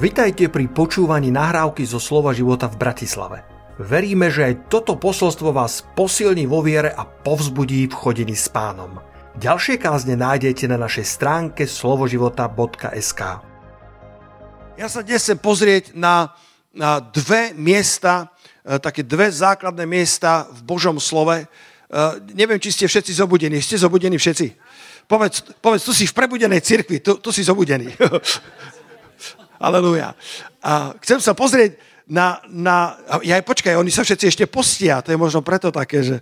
Vitajte pri počúvaní nahrávky zo Slova života v Bratislave. Veríme, že aj toto posolstvo vás posilní vo viere a povzbudí v chodení s pánom. Ďalšie kázne nájdete na našej stránke slovoživota.sk Ja sa dnes chcem pozrieť na, na dve miesta, e, také dve základné miesta v Božom slove. E, neviem, či ste všetci zobudení. Ste zobudení všetci? Povedz, povedz tu si v prebudenej cirkvi, tu, tu si zobudený. Aleluja. A chcem sa pozrieť na, na... Ja aj počkaj, oni sa všetci ešte postia, to je možno preto také, že...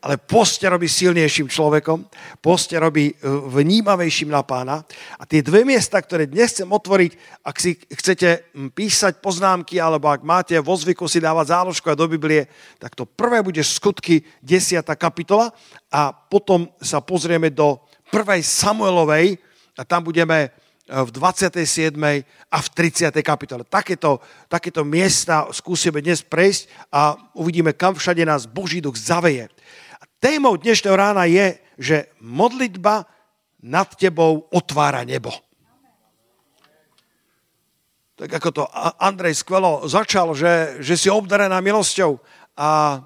Ale post robí silnejším človekom, post robí e, vnímavejším na pána. A tie dve miesta, ktoré dnes chcem otvoriť, ak si chcete písať poznámky, alebo ak máte vo zvyku si dávať záložku a do Biblie, tak to prvé bude skutky 10. kapitola a potom sa pozrieme do prvej Samuelovej a tam budeme v 27. a v 30. kapitole. Takéto, takéto miesta skúsime dnes prejsť a uvidíme, kam všade nás Boží duch zaveje. A témou dnešného rána je, že modlitba nad tebou otvára nebo. Tak ako to Andrej skvelo začal, že, že si obdarená milosťou a,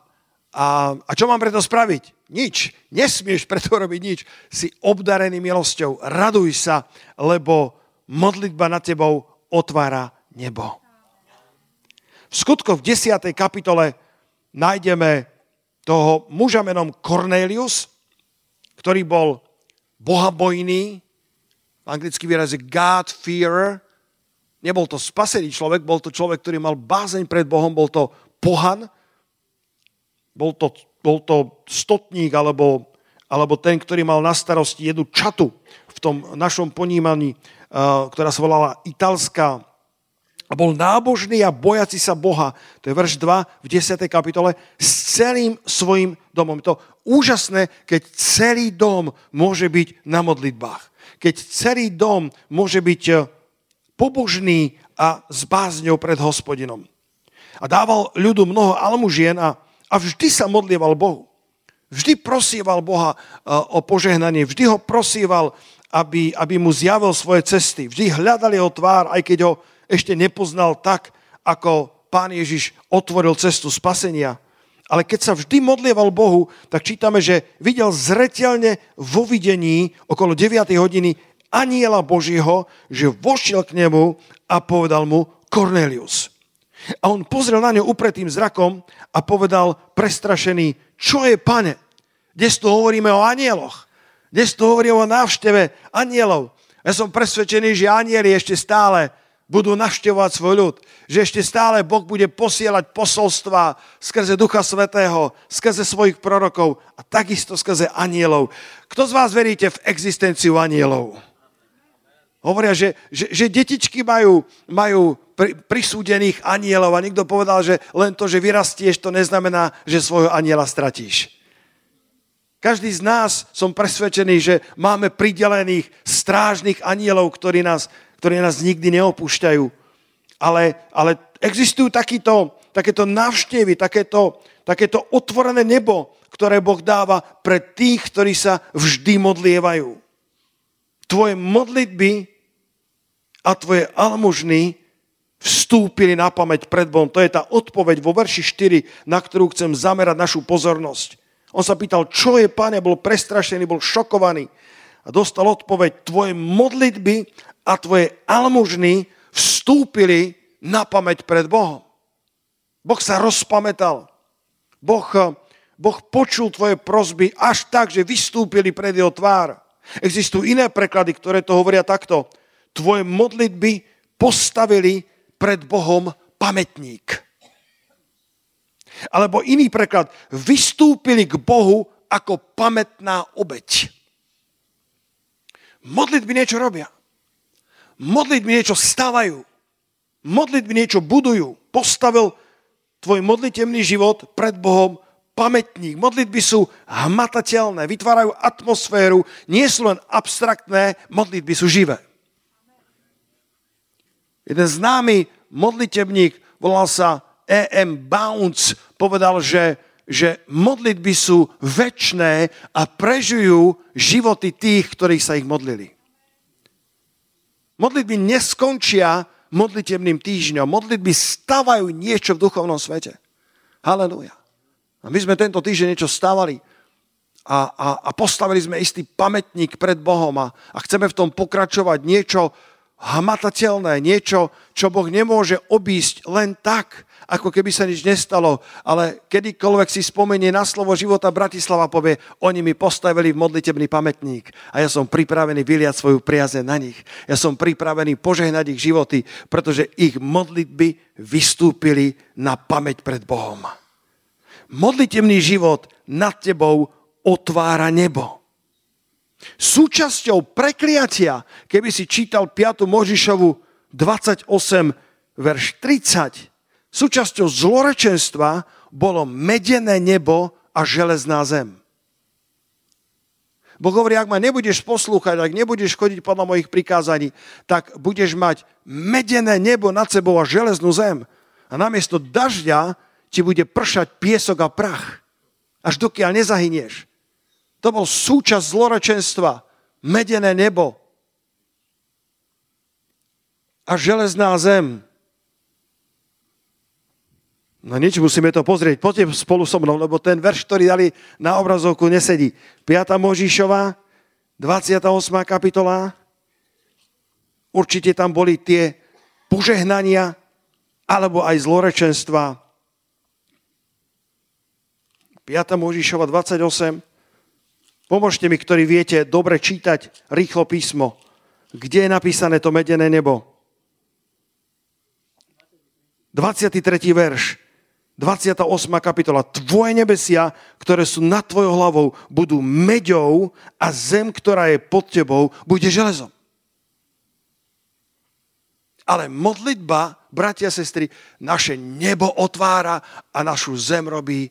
a, a čo mám preto spraviť? Nič. Nesmieš preto robiť nič. Si obdarený milosťou. Raduj sa, lebo modlitba nad tebou otvára nebo. V skutkoch v 10. kapitole nájdeme toho muža menom Cornelius, ktorý bol bohabojný, v anglický výraz je God-fearer. Nebol to spasený človek, bol to človek, ktorý mal bázeň pred Bohom, bol to pohan, bol to, bol to stotník alebo, alebo ten, ktorý mal na starosti jednu čatu v tom našom ponímaní Eh, ktorá sa volala Italská a bol nábožný a bojaci sa Boha. To je verš 2 v 10. kapitole. S celým svojim domom. To úžasné, keď celý dom môže byť na modlitbách. Keď celý dom môže byť eh, pobožný a s bázňou pred hospodinom. A dával ľudu mnoho almužien a, a vždy sa modlieval Bohu. Vždy prosieval Boha eh, o požehnanie, vždy ho prosieval aby, aby mu zjavil svoje cesty. Vždy hľadal jeho tvár, aj keď ho ešte nepoznal tak, ako pán Ježiš otvoril cestu spasenia. Ale keď sa vždy modlieval Bohu, tak čítame, že videl zretelne vo videní okolo 9. hodiny aniela Božího, že vošiel k nemu a povedal mu Cornelius. A on pozrel na ňo upretým zrakom a povedal prestrašený, čo je pane? Dnes tu hovoríme o anieloch. Dnes tu hovorím o návšteve anielov. Ja som presvedčený, že anieli ešte stále budú navštevovať svoj ľud. Že ešte stále Boh bude posielať posolstva skrze Ducha Svetého, skrze svojich prorokov a takisto skrze anielov. Kto z vás veríte v existenciu anielov? Hovoria, že, že, že detičky majú, majú pri, prisúdených anielov a niekto povedal, že len to, že vyrastieš, to neznamená, že svojho aniela stratíš. Každý z nás som presvedčený, že máme pridelených strážnych anielov, ktorí nás, ktorí nás nikdy neopúšťajú. Ale, ale existujú takýto, takéto návštevy, takéto, takéto otvorené nebo, ktoré Boh dáva pre tých, ktorí sa vždy modlievajú. Tvoje modlitby a tvoje almužny vstúpili na pamäť pred Bohom. To je tá odpoveď vo verši 4, na ktorú chcem zamerať našu pozornosť. On sa pýtal, čo je, pane, bol prestrašený, bol šokovaný. A dostal odpoveď, tvoje modlitby a tvoje almužny vstúpili na pamäť pred Bohom. Boh sa rozpamätal. Boh, boh počul tvoje prozby až tak, že vystúpili pred jeho tvár. Existujú iné preklady, ktoré to hovoria takto. Tvoje modlitby postavili pred Bohom pamätník. Alebo iný preklad, vystúpili k Bohu ako pamätná obeď. Modlitby niečo robia. Modlitby niečo stavajú. Modlitby niečo budujú. Postavil tvoj modlitevný život pred Bohom pamätník. Modlitby sú hmatateľné, vytvárajú atmosféru, nie sú len abstraktné, modlitby sú živé. Jeden známy modlitebník volal sa E.M. Bounce povedal, že, že modlitby sú väčné a prežijú životy tých, ktorí sa ich modlili. Modlitby neskončia modlitebným týždňom. Modlitby stavajú niečo v duchovnom svete. Halelúja. A my sme tento týždeň niečo stavali a, a, a postavili sme istý pamätník pred Bohom a, a chceme v tom pokračovať niečo hmatateľné, niečo, čo Boh nemôže obísť len tak, ako keby sa nič nestalo, ale kedykoľvek si spomenie na slovo života Bratislava, povie, oni mi postavili v modlitebný pamätník a ja som pripravený vyliať svoju priaze na nich. Ja som pripravený požehnať ich životy, pretože ich modlitby vystúpili na pamäť pred Bohom. Modlitebný život nad tebou otvára nebo. Súčasťou prekliatia, keby si čítal 5. Možišovu 28, verš 30, súčasťou zlorečenstva bolo medené nebo a železná zem. Boh hovorí, ak ma nebudeš poslúchať, ak nebudeš chodiť podľa mojich prikázaní, tak budeš mať medené nebo nad sebou a železnú zem. A namiesto dažďa ti bude pršať piesok a prach, až dokiaľ nezahynieš. To bol súčasť zlorečenstva. Medené nebo. A železná zem. No nič, musíme to pozrieť. Poďte spolu so mnou, lebo ten verš, ktorý dali na obrazovku, nesedí. 5. Možišova, 28. kapitola. Určite tam boli tie požehnania, alebo aj zlorečenstva. 5. Možišova 28. Pomôžte mi, ktorí viete dobre čítať rýchlo písmo. Kde je napísané to medené nebo? 23. verš. 28. kapitola. Tvoje nebesia, ktoré sú nad tvojou hlavou, budú meďou a zem, ktorá je pod tebou, bude železom. Ale modlitba, bratia a sestry, naše nebo otvára a našu zem robí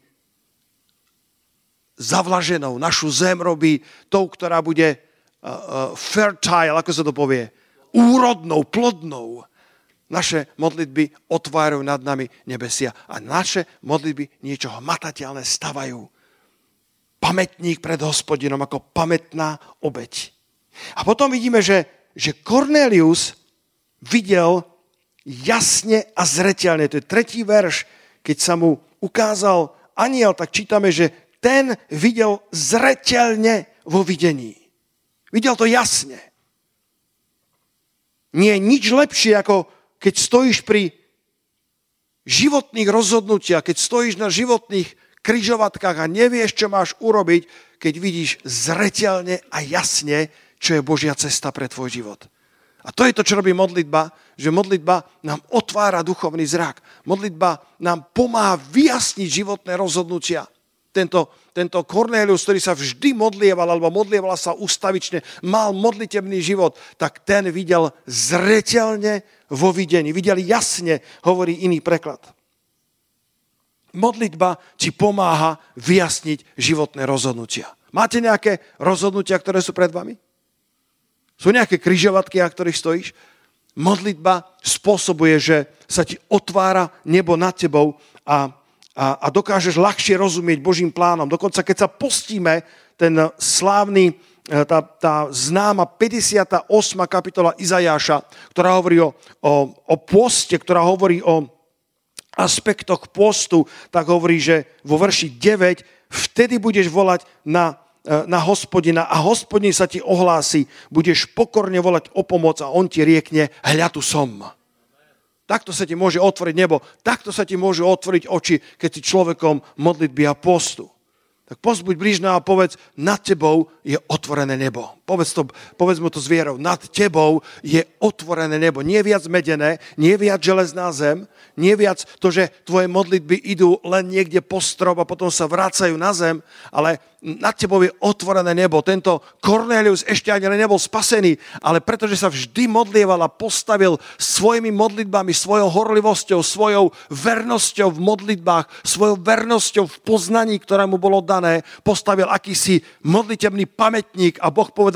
zavlaženou. Našu zem robí tou, ktorá bude uh, uh, fertile, ako sa to povie, úrodnou, plodnou. Naše modlitby otvárajú nad nami nebesia a naše modlitby niečo hmatateľné stavajú. Pamätník pred hospodinom ako pamätná obeď. A potom vidíme, že, že Cornelius videl jasne a zreteľne. To je tretí verš, keď sa mu ukázal aniel, tak čítame, že ten videl zreteľne vo videní. Videl to jasne. Nie je nič lepšie, ako keď stojíš pri životných rozhodnutiach, keď stojíš na životných kryžovatkách a nevieš, čo máš urobiť, keď vidíš zreteľne a jasne, čo je Božia cesta pre tvoj život. A to je to, čo robí modlitba, že modlitba nám otvára duchovný zrak. Modlitba nám pomáha vyjasniť životné rozhodnutia tento, tento Cornelius, ktorý sa vždy modlieval, alebo modlieval sa ustavične, mal modlitebný život, tak ten videl zretelne vo videní. Videl jasne, hovorí iný preklad. Modlitba ti pomáha vyjasniť životné rozhodnutia. Máte nejaké rozhodnutia, ktoré sú pred vami? Sú nejaké kryžovatky, na ktorých stojíš? Modlitba spôsobuje, že sa ti otvára nebo nad tebou a a, a dokážeš ľahšie rozumieť Božím plánom. Dokonca keď sa postíme, ten slávny, e, tá, tá známa 58. kapitola Izajáša, ktorá hovorí o, o, o poste, ktorá hovorí o aspektoch postu, tak hovorí, že vo verši 9 vtedy budeš volať na, e, na hospodina a hospodin sa ti ohlási, budeš pokorne volať o pomoc a on ti riekne, hľa tu som. Takto sa ti môže otvoriť nebo. Takto sa ti môžu otvoriť oči, keď si človekom modlitby a postu. Tak pozbuď blížna a povedz, nad tebou je otvorené nebo. Povedz, to, povedz mu to s vierou. Nad tebou je otvorené nebo. Nie viac medené, nie viac železná zem, nie viac to, že tvoje modlitby idú len niekde po strop a potom sa vracajú na zem, ale nad tebou je otvorené nebo. Tento Cornelius ešte ani nebol spasený, ale pretože sa vždy modlieval a postavil svojimi modlitbami, svojou horlivosťou, svojou vernosťou v modlitbách, svojou vernosťou v poznaní, ktoré mu bolo dané, postavil akýsi modlitebný pamätník a Boh povedal,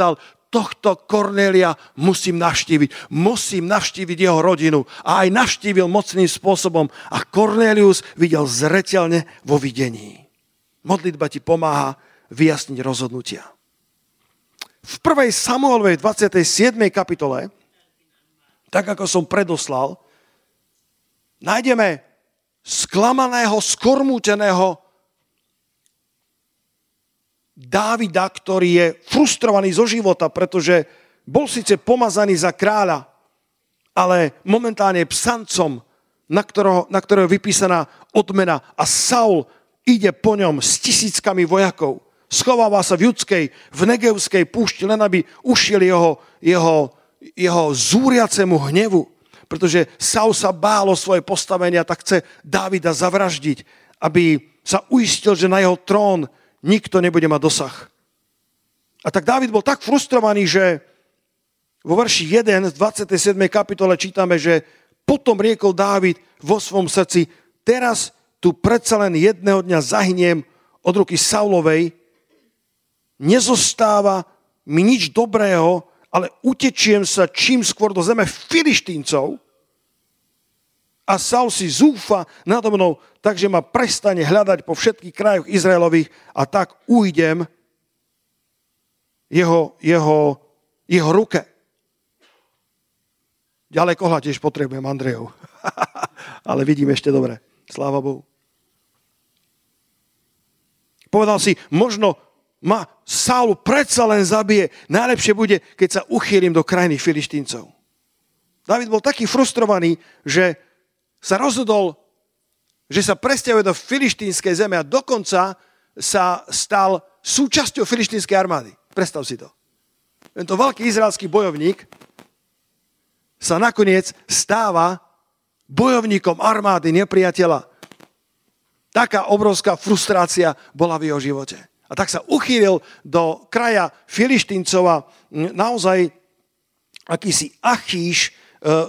tohto Kornélia musím navštíviť. Musím navštíviť jeho rodinu. A aj navštívil mocným spôsobom. A Kornélius videl zretelne vo videní. Modlitba ti pomáha vyjasniť rozhodnutia. V 1. Samuelovej 27. kapitole, tak ako som predoslal, nájdeme sklamaného, skormúteného Dávida, ktorý je frustrovaný zo života, pretože bol síce pomazaný za kráľa, ale momentálne je psancom, na ktorého, na ktorého je vypísaná odmena a Saul ide po ňom s tisíckami vojakov. Schováva sa v judskej, v negevskej púšti, len aby ušiel jeho, jeho, jeho zúriacemu hnevu. Pretože Saul sa bálo svoje postavenia, tak chce Dávida zavraždiť, aby sa uistil, že na jeho trón nikto nebude mať dosah. A tak Dávid bol tak frustrovaný, že vo verši 1 z 27. kapitole čítame, že potom riekol Dávid vo svom srdci, teraz tu predsa len jedného dňa zahyniem od ruky Saulovej, nezostáva mi nič dobrého, ale utečiem sa čím skôr do zeme filištíncov a Saul si zúfa nado mnou, takže ma prestane hľadať po všetkých krajoch Izraelových a tak ujdem jeho, jeho, jeho ruke. Ďalej kohľa tiež potrebujem, Andrejov. Ale vidím ešte dobre. Sláva Bohu. Povedal si, možno ma Saul predsa len zabije. Najlepšie bude, keď sa uchýlim do krajiny filištíncov. David bol taký frustrovaný, že sa rozhodol, že sa presťahuje do filištínskej zeme a dokonca sa stal súčasťou filištínskej armády. Predstav si to. Tento veľký izraelský bojovník sa nakoniec stáva bojovníkom armády nepriateľa. Taká obrovská frustrácia bola v jeho živote. A tak sa uchýlil do kraja Filištíncov a naozaj akýsi Achíš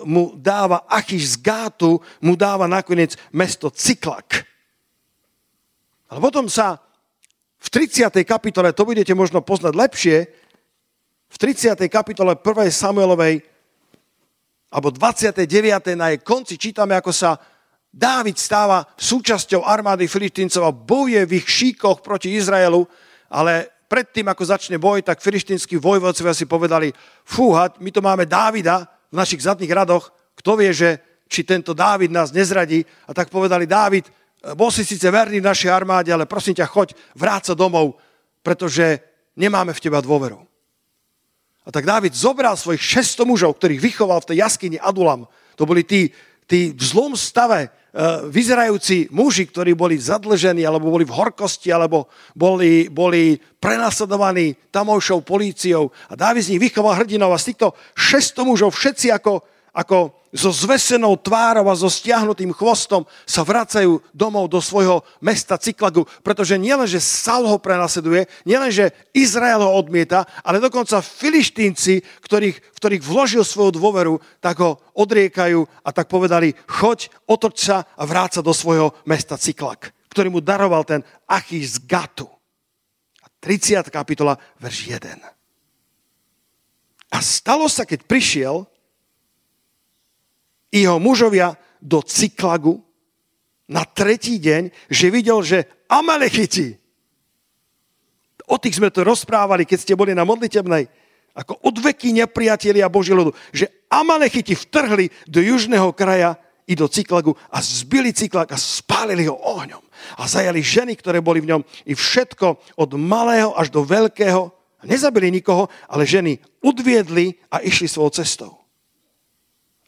mu dáva, Achíš z Gátu mu dáva nakoniec mesto Cyklak. Ale potom sa v 30. kapitole, to budete možno poznať lepšie, v 30. kapitole 1. Samuelovej alebo 29. na jej konci čítame, ako sa Dávid stáva súčasťou armády Filištíncov a bojuje v ich šíkoch proti Izraelu, ale predtým, ako začne boj, tak filištínsky vojvodcovia si povedali, fúha, my to máme Dávida v našich zadných radoch, kto vie, že či tento Dávid nás nezradí. A tak povedali, Dávid, bol si síce verný v našej armáde, ale prosím ťa, choď, vráť sa domov, pretože nemáme v teba dôveru. A tak Dávid zobral svojich 600 mužov, ktorých vychoval v tej jaskyni Adulam. To boli tí, tí v zlom stave vyzerajúci muži, ktorí boli zadlžení, alebo boli v horkosti, alebo boli, boli prenasledovaní tamovšou políciou. A Dávid z nich vychoval hrdinov a z týchto 600 mužov všetci ako, ako so zvesenou tvárou a so stiahnutým chvostom sa vracajú domov do svojho mesta Cyklagu, pretože nielenže Saul ho prenasleduje, nielenže Izrael ho odmieta, ale dokonca filištínci, ktorých, v ktorých vložil svoju dôveru, tak ho odriekajú a tak povedali, choď, otoč sa a vráca do svojho mesta Cyklag, ktorý mu daroval ten Achis z Gatu. A 30. kapitola, verš 1. A stalo sa, keď prišiel, jeho mužovia do Cyklagu na tretí deň, že videl, že Amalechiti, o tých sme to rozprávali, keď ste boli na modlitebnej, ako odveky nepriatelia Boží ľudu, že Amalechiti vtrhli do južného kraja i do Cyklagu a zbili Cyklag a spálili ho ohňom. A zajali ženy, ktoré boli v ňom, i všetko od malého až do veľkého. A nezabili nikoho, ale ženy odviedli a išli svojou cestou.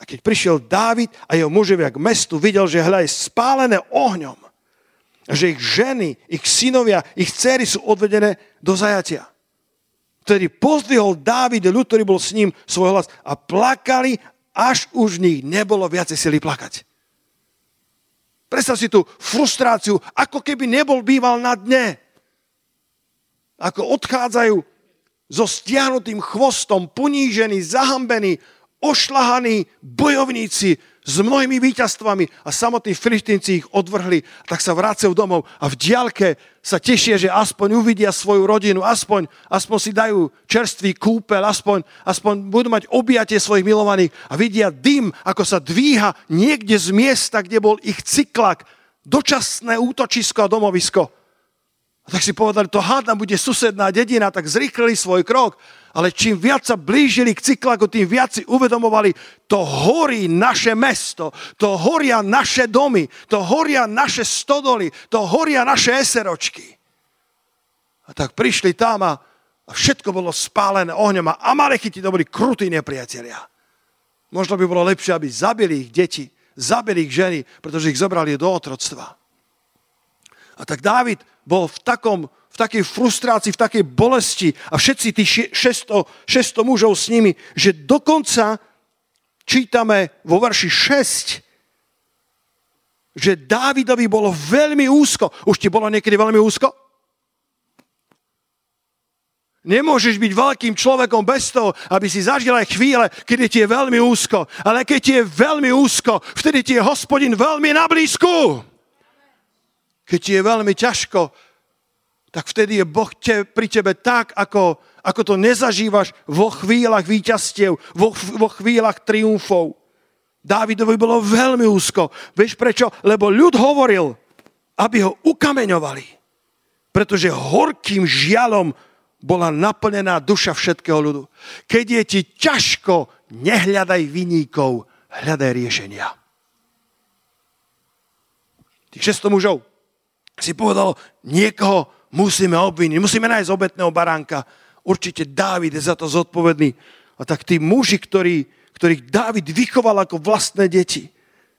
A keď prišiel Dávid a jeho mužovia k mestu, videl, že hľa je spálené ohňom. A že ich ženy, ich synovia, ich céry sú odvedené do zajatia. Vtedy pozdvihol Dávid ľud, ktorý bol s ním, svoj hlas a plakali, až už v nich nebolo viacej sily plakať. Predstav si tú frustráciu, ako keby nebol býval na dne. Ako odchádzajú so stiahnutým chvostom, ponížení, zahambení, ošlahaní bojovníci s mnohými víťazstvami a samotní filištínci ich odvrhli, tak sa vracajú domov a v diálke sa tešia, že aspoň uvidia svoju rodinu, aspoň, aspoň si dajú čerstvý kúpel, aspoň, aspoň budú mať objatie svojich milovaných a vidia dym, ako sa dvíha niekde z miesta, kde bol ich cyklak, dočasné útočisko a domovisko. A tak si povedali, to hádna bude susedná dedina, tak zrýchlili svoj krok. Ale čím viac sa blížili k Cyklagu, tým viac si uvedomovali, to horí naše mesto, to horia naše domy, to horia naše stodoly, to horia naše eseročky. A tak prišli tam a, a všetko bolo spálené ohňom a Amalechiti to boli krutí nepriatelia. Možno by bolo lepšie, aby zabili ich deti, zabili ich ženy, pretože ich zobrali do otroctva. A tak Dávid bol v, takom, v takej frustrácii, v takej bolesti a všetci tí 600, 600 mužov s nimi, že dokonca čítame vo verši 6, že Dávidovi bolo veľmi úzko. Už ti bolo niekedy veľmi úzko? Nemôžeš byť veľkým človekom bez toho, aby si zažil aj chvíle, kedy ti je veľmi úzko. Ale keď ti je veľmi úzko, vtedy ti je hospodin veľmi na blízku. Keď ti je veľmi ťažko, tak vtedy je Boh te, pri tebe tak, ako, ako to nezažívaš vo chvíľach víťazstiev, vo, vo chvíľach triumfov. Dávidovi bolo veľmi úzko. Vieš prečo? Lebo ľud hovoril, aby ho ukameňovali. Pretože horkým žialom bola naplnená duša všetkého ľudu. Keď je ti ťažko, nehľadaj viníkov, hľadaj riešenia. Tých 600 mužov si povedalo, niekoho musíme obviniť, musíme nájsť obetného baránka. Určite Dávid je za to zodpovedný. A tak tí muži, ktorí, ktorých Dávid vychoval ako vlastné deti,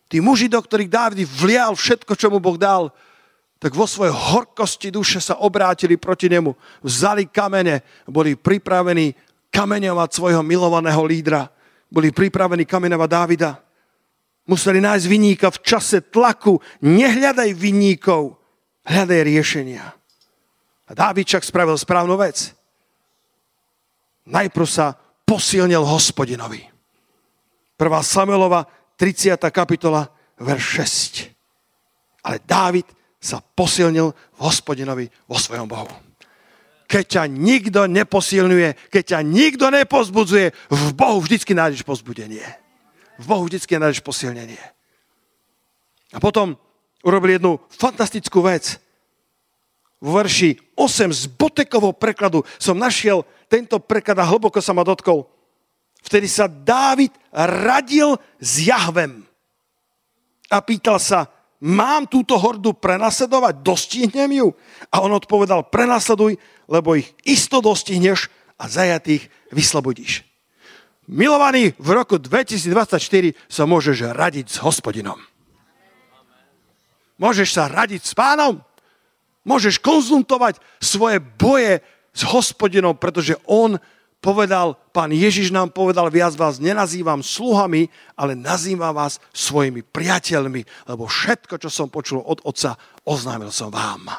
tí muži, do ktorých Dávid vlial všetko, čo mu Boh dal, tak vo svojej horkosti duše sa obrátili proti nemu. Vzali kamene, boli pripravení kameňovať svojho milovaného lídra. Boli pripravení kameňovať Dávida. Museli nájsť vyníka v čase tlaku. Nehľadaj vyníkov, hľadaj riešenia. A Dávid však spravil správnu vec. Najprv sa posilnil hospodinovi. 1. Samuelova 30. kapitola, verš 6. Ale Dávid sa posilnil v hospodinovi vo svojom Bohu. Keď ťa nikto neposilňuje, keď ťa nikto nepozbudzuje, v Bohu vždycky nájdeš pozbudenie. V Bohu vždycky nájdeš posilnenie. A potom urobili jednu fantastickú vec. V verši 8 z Botekovho prekladu som našiel tento preklad a hlboko sa ma dotkol. Vtedy sa Dávid radil s Jahvem a pýtal sa, mám túto hordu prenasledovať, dostihnem ju? A on odpovedal, prenasleduj, lebo ich isto dostihneš a zajatých vyslobodíš. Milovaný, v roku 2024 sa môžeš radiť s hospodinom. Môžeš sa radiť s pánom. Môžeš konzultovať svoje boje s hospodinom, pretože on povedal, pán Ježiš nám povedal, viac vás nenazývam sluhami, ale nazývam vás svojimi priateľmi, lebo všetko, čo som počul od Otca, oznámil som vám.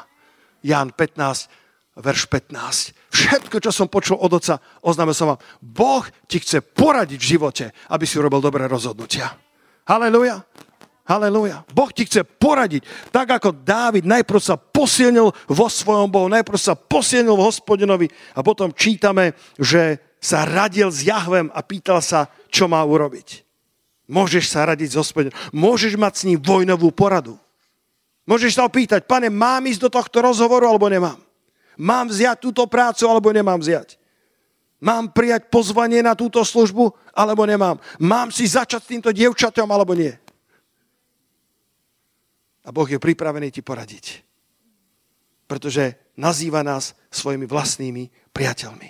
Ján 15, verš 15. Všetko, čo som počul od Otca, oznámil som vám. Boh ti chce poradiť v živote, aby si urobil dobré rozhodnutia. Halleluja. Halelúja. Boh ti chce poradiť. Tak ako Dávid najprv sa posilnil vo svojom Bohu, najprv sa posilnil v hospodinovi a potom čítame, že sa radil s Jahvem a pýtal sa, čo má urobiť. Môžeš sa radiť s hospodinom. Môžeš mať s ním vojnovú poradu. Môžeš sa opýtať, pane, mám ísť do tohto rozhovoru alebo nemám? Mám vziať túto prácu alebo nemám vziať? Mám prijať pozvanie na túto službu alebo nemám? Mám si začať s týmto dievčatom alebo nie? A Boh je pripravený ti poradiť. Pretože nazýva nás svojimi vlastnými priateľmi.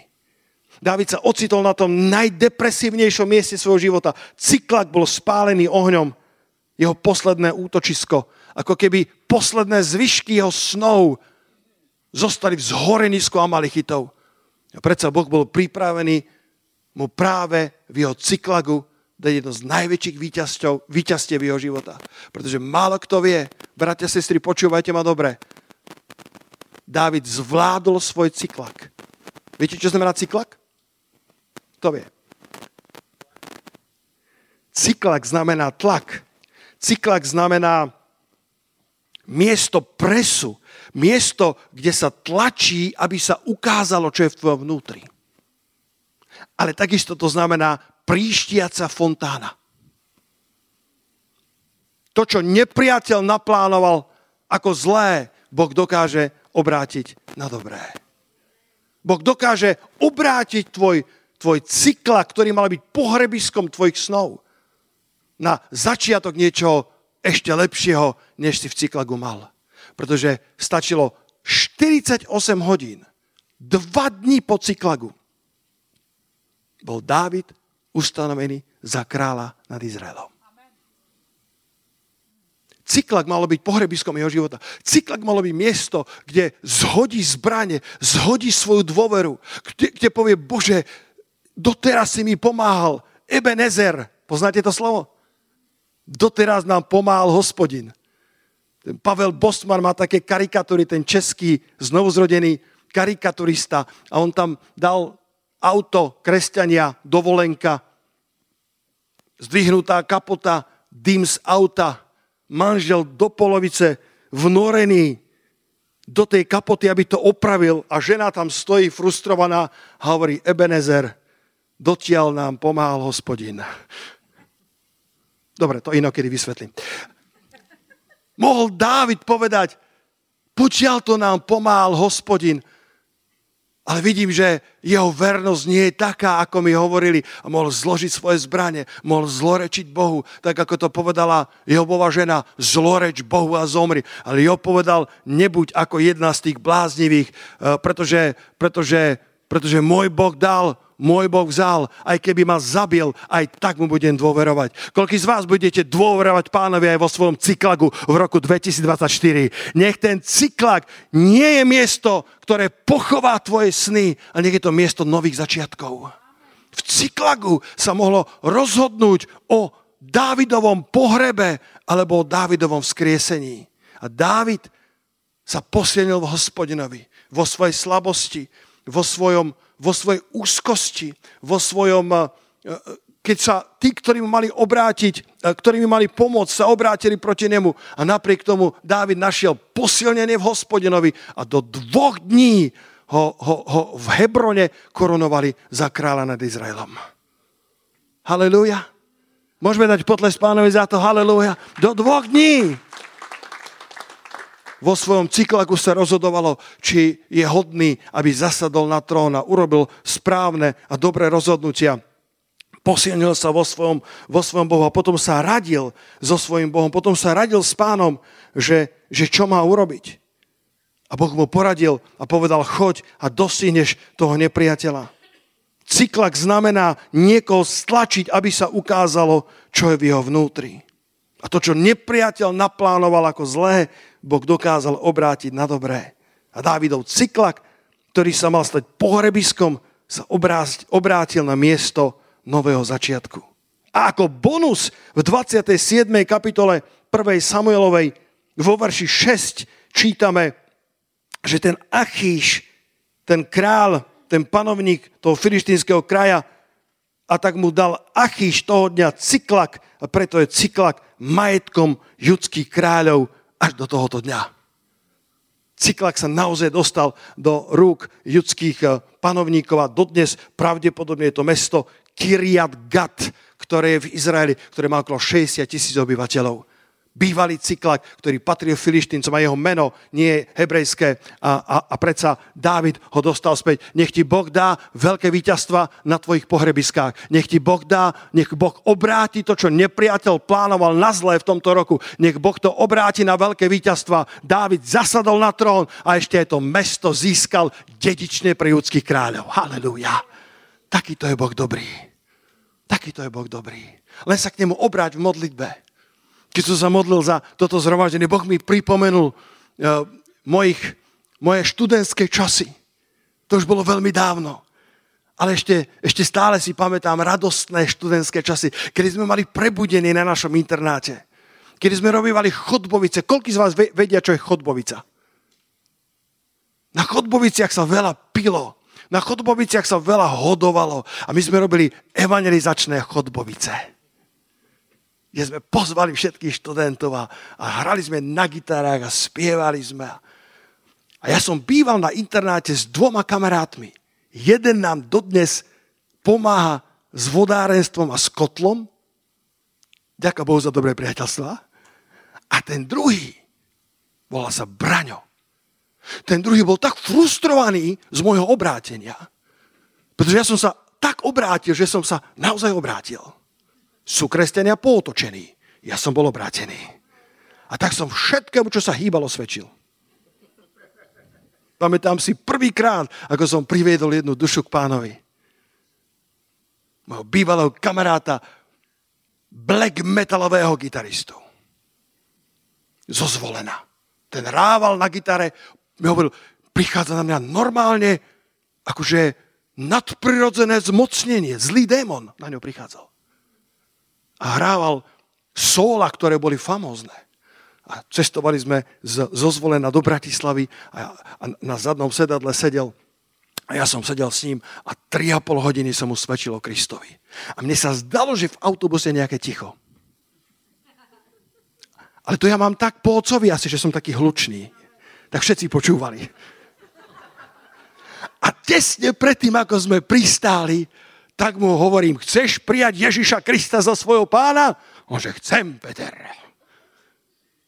Dávid sa ocitol na tom najdepresívnejšom mieste svojho života. Cyklak bol spálený ohňom. Jeho posledné útočisko. Ako keby posledné zvyšky jeho snov zostali v zhorenisku Amalichitov. A predsa Boh bol pripravený mu práve v jeho cyklagu dať jedno z najväčších víťazstiev jeho života. Pretože málo kto vie, bratia, sestry, počúvajte ma dobre, Dávid zvládol svoj cyklak. Viete, čo znamená cyklak? To vie. Cyklak znamená tlak. Cyklak znamená miesto presu. Miesto, kde sa tlačí, aby sa ukázalo, čo je v tvojom vnútri. Ale takisto to znamená príštiaca fontána. To, čo nepriateľ naplánoval ako zlé, Boh dokáže obrátiť na dobré. Boh dokáže obrátiť tvoj, tvoj cykla, ktorý mal byť pohrebiskom tvojich snov, na začiatok niečoho ešte lepšieho, než si v cyklagu mal. Pretože stačilo 48 hodín, dva dní po cyklagu, bol Dávid ustanovený za kráľa nad Izraelom. Cyklak malo byť pohrebiskom jeho života. Cyklak malo byť miesto, kde zhodí zbranie, zhodí svoju dôveru, kde, kde povie, Bože, doteraz si mi pomáhal. Ebenezer, poznáte to slovo? Doteraz nám pomáhal hospodin. Ten Pavel Bostman má také karikatúry, ten český znovuzrodený karikaturista a on tam dal auto, kresťania, dovolenka, zdvihnutá kapota, dym z auta, manžel do polovice vnorený do tej kapoty, aby to opravil a žena tam stojí frustrovaná a hovorí Ebenezer, dotiaľ nám pomáhal hospodin. Dobre, to inokedy vysvetlím. Mohol Dávid povedať, počiaľ to nám pomáhal hospodin, ale vidím, že jeho vernosť nie je taká, ako mi hovorili. A mohol zložiť svoje zbranie, mohol zlorečiť Bohu, tak ako to povedala jeho bova žena, zloreč Bohu a zomri. Ale jeho povedal, nebuď ako jedna z tých bláznivých, eh, pretože, pretože, pretože môj Boh dal môj Boh vzal, aj keby ma zabil, aj tak mu budem dôverovať. Koľký z vás budete dôverovať pánovi aj vo svojom cyklagu v roku 2024? Nech ten cyklak nie je miesto, ktoré pochová tvoje sny, ale nech je to miesto nových začiatkov. V cyklagu sa mohlo rozhodnúť o Dávidovom pohrebe alebo o Dávidovom vzkriesení. A Dávid sa posilnil v hospodinovi, vo svojej slabosti, vo svojom vo svojej úzkosti, vo svojom, eh, keď sa tí, ktorí mu mali obrátiť, eh, ktorí mu mali pomôcť, sa obrátili proti nemu a napriek tomu Dávid našiel posilnenie v hospodinovi a do dvoch dní ho, ho, ho v Hebrone korunovali za kráľa nad Izraelom. Halelúja. Môžeme dať potles pánovi za to, halelúja. Do dvoch dní vo svojom cyklaku sa rozhodovalo, či je hodný, aby zasadol na trón a urobil správne a dobré rozhodnutia. Posilnil sa vo svojom, vo svojom Bohu a potom sa radil so svojím Bohom. Potom sa radil s pánom, že, že čo má urobiť. A Boh mu poradil a povedal, choď a dostihneš toho nepriateľa. Cyklak znamená niekoho stlačiť, aby sa ukázalo, čo je v jeho vnútri. A to, čo nepriateľ naplánoval ako zlé, Boh dokázal obrátiť na dobré. A Dávidov cyklak, ktorý sa mal stať pohrebiskom, sa obrátil na miesto nového začiatku. A ako bonus v 27. kapitole 1. Samuelovej vo verši 6 čítame, že ten Achíš, ten král, ten panovník toho filištínskeho kraja, a tak mu dal Achíš toho dňa cyklak, a preto je cyklak majetkom judských kráľov až do tohoto dňa. Cyklak sa naozaj dostal do rúk judských eh, panovníkov a dodnes pravdepodobne je to mesto Kiriat Gat, ktoré je v Izraeli, ktoré má okolo 60 tisíc obyvateľov bývalý cyklak, ktorý patrí filištíncom a jeho meno nie je hebrejské a, a, a predsa Dávid ho dostal späť. Nech ti Boh dá veľké víťazstva na tvojich pohrebiskách. Nech ti Boh dá, nech Boh obráti to, čo nepriateľ plánoval na zlé v tomto roku. Nech Boh to obráti na veľké víťazstva. Dávid zasadol na trón a ešte aj to mesto získal dedične pre judských kráľov. Halelúja. Takýto je Boh dobrý. Takýto je Boh dobrý. Len sa k nemu obráť v modlitbe. Keď som sa modlil za toto zhromaždenie, Boh mi pripomenul uh, mojich, moje študentské časy. To už bolo veľmi dávno. Ale ešte, ešte stále si pamätám radostné študentské časy, kedy sme mali prebudenie na našom internáte. Kedy sme robívali chodbovice. Koľko z vás vedia, čo je chodbovica? Na chodboviciach sa veľa pilo. Na chodboviciach sa veľa hodovalo. A my sme robili evangelizačné chodbovice kde sme pozvali všetkých študentov a, a hrali sme na gitarách a spievali sme. A ja som býval na internáte s dvoma kamarátmi. Jeden nám dodnes pomáha s vodárenstvom a s kotlom. Ďakujem Bohu za dobré priateľstva. A ten druhý volá sa Braňo. Ten druhý bol tak frustrovaný z môjho obrátenia, pretože ja som sa tak obrátil, že som sa naozaj obrátil. Sú kresťania pootočení. Ja som bol obrátený. A tak som všetkému, čo sa hýbalo, svedčil. Pamätám si prvýkrát, ako som priviedol jednu dušu k pánovi. Mojho bývalého kamaráta, black metalového gitaristu. Zozvolená. Ten rával na gitare, mi hovoril, prichádza na mňa normálne, akože nadprirodzené zmocnenie, zlý démon na ňo prichádzal. A hrával sóla, ktoré boli famózne. A cestovali sme z, zo Zvolena do Bratislavy a, a na zadnom sedadle sedel a ja som sedel s ním a 3,5 hodiny som mu svedčil o Kristovi. A mne sa zdalo, že v autobuse je nejaké ticho. Ale to ja mám tak po ocovi asi, že som taký hlučný. Tak všetci počúvali. A tesne predtým, ako sme pristáli, tak mu hovorím, chceš prijať Ježiša Krista za svojho pána? On že chcem, Peter.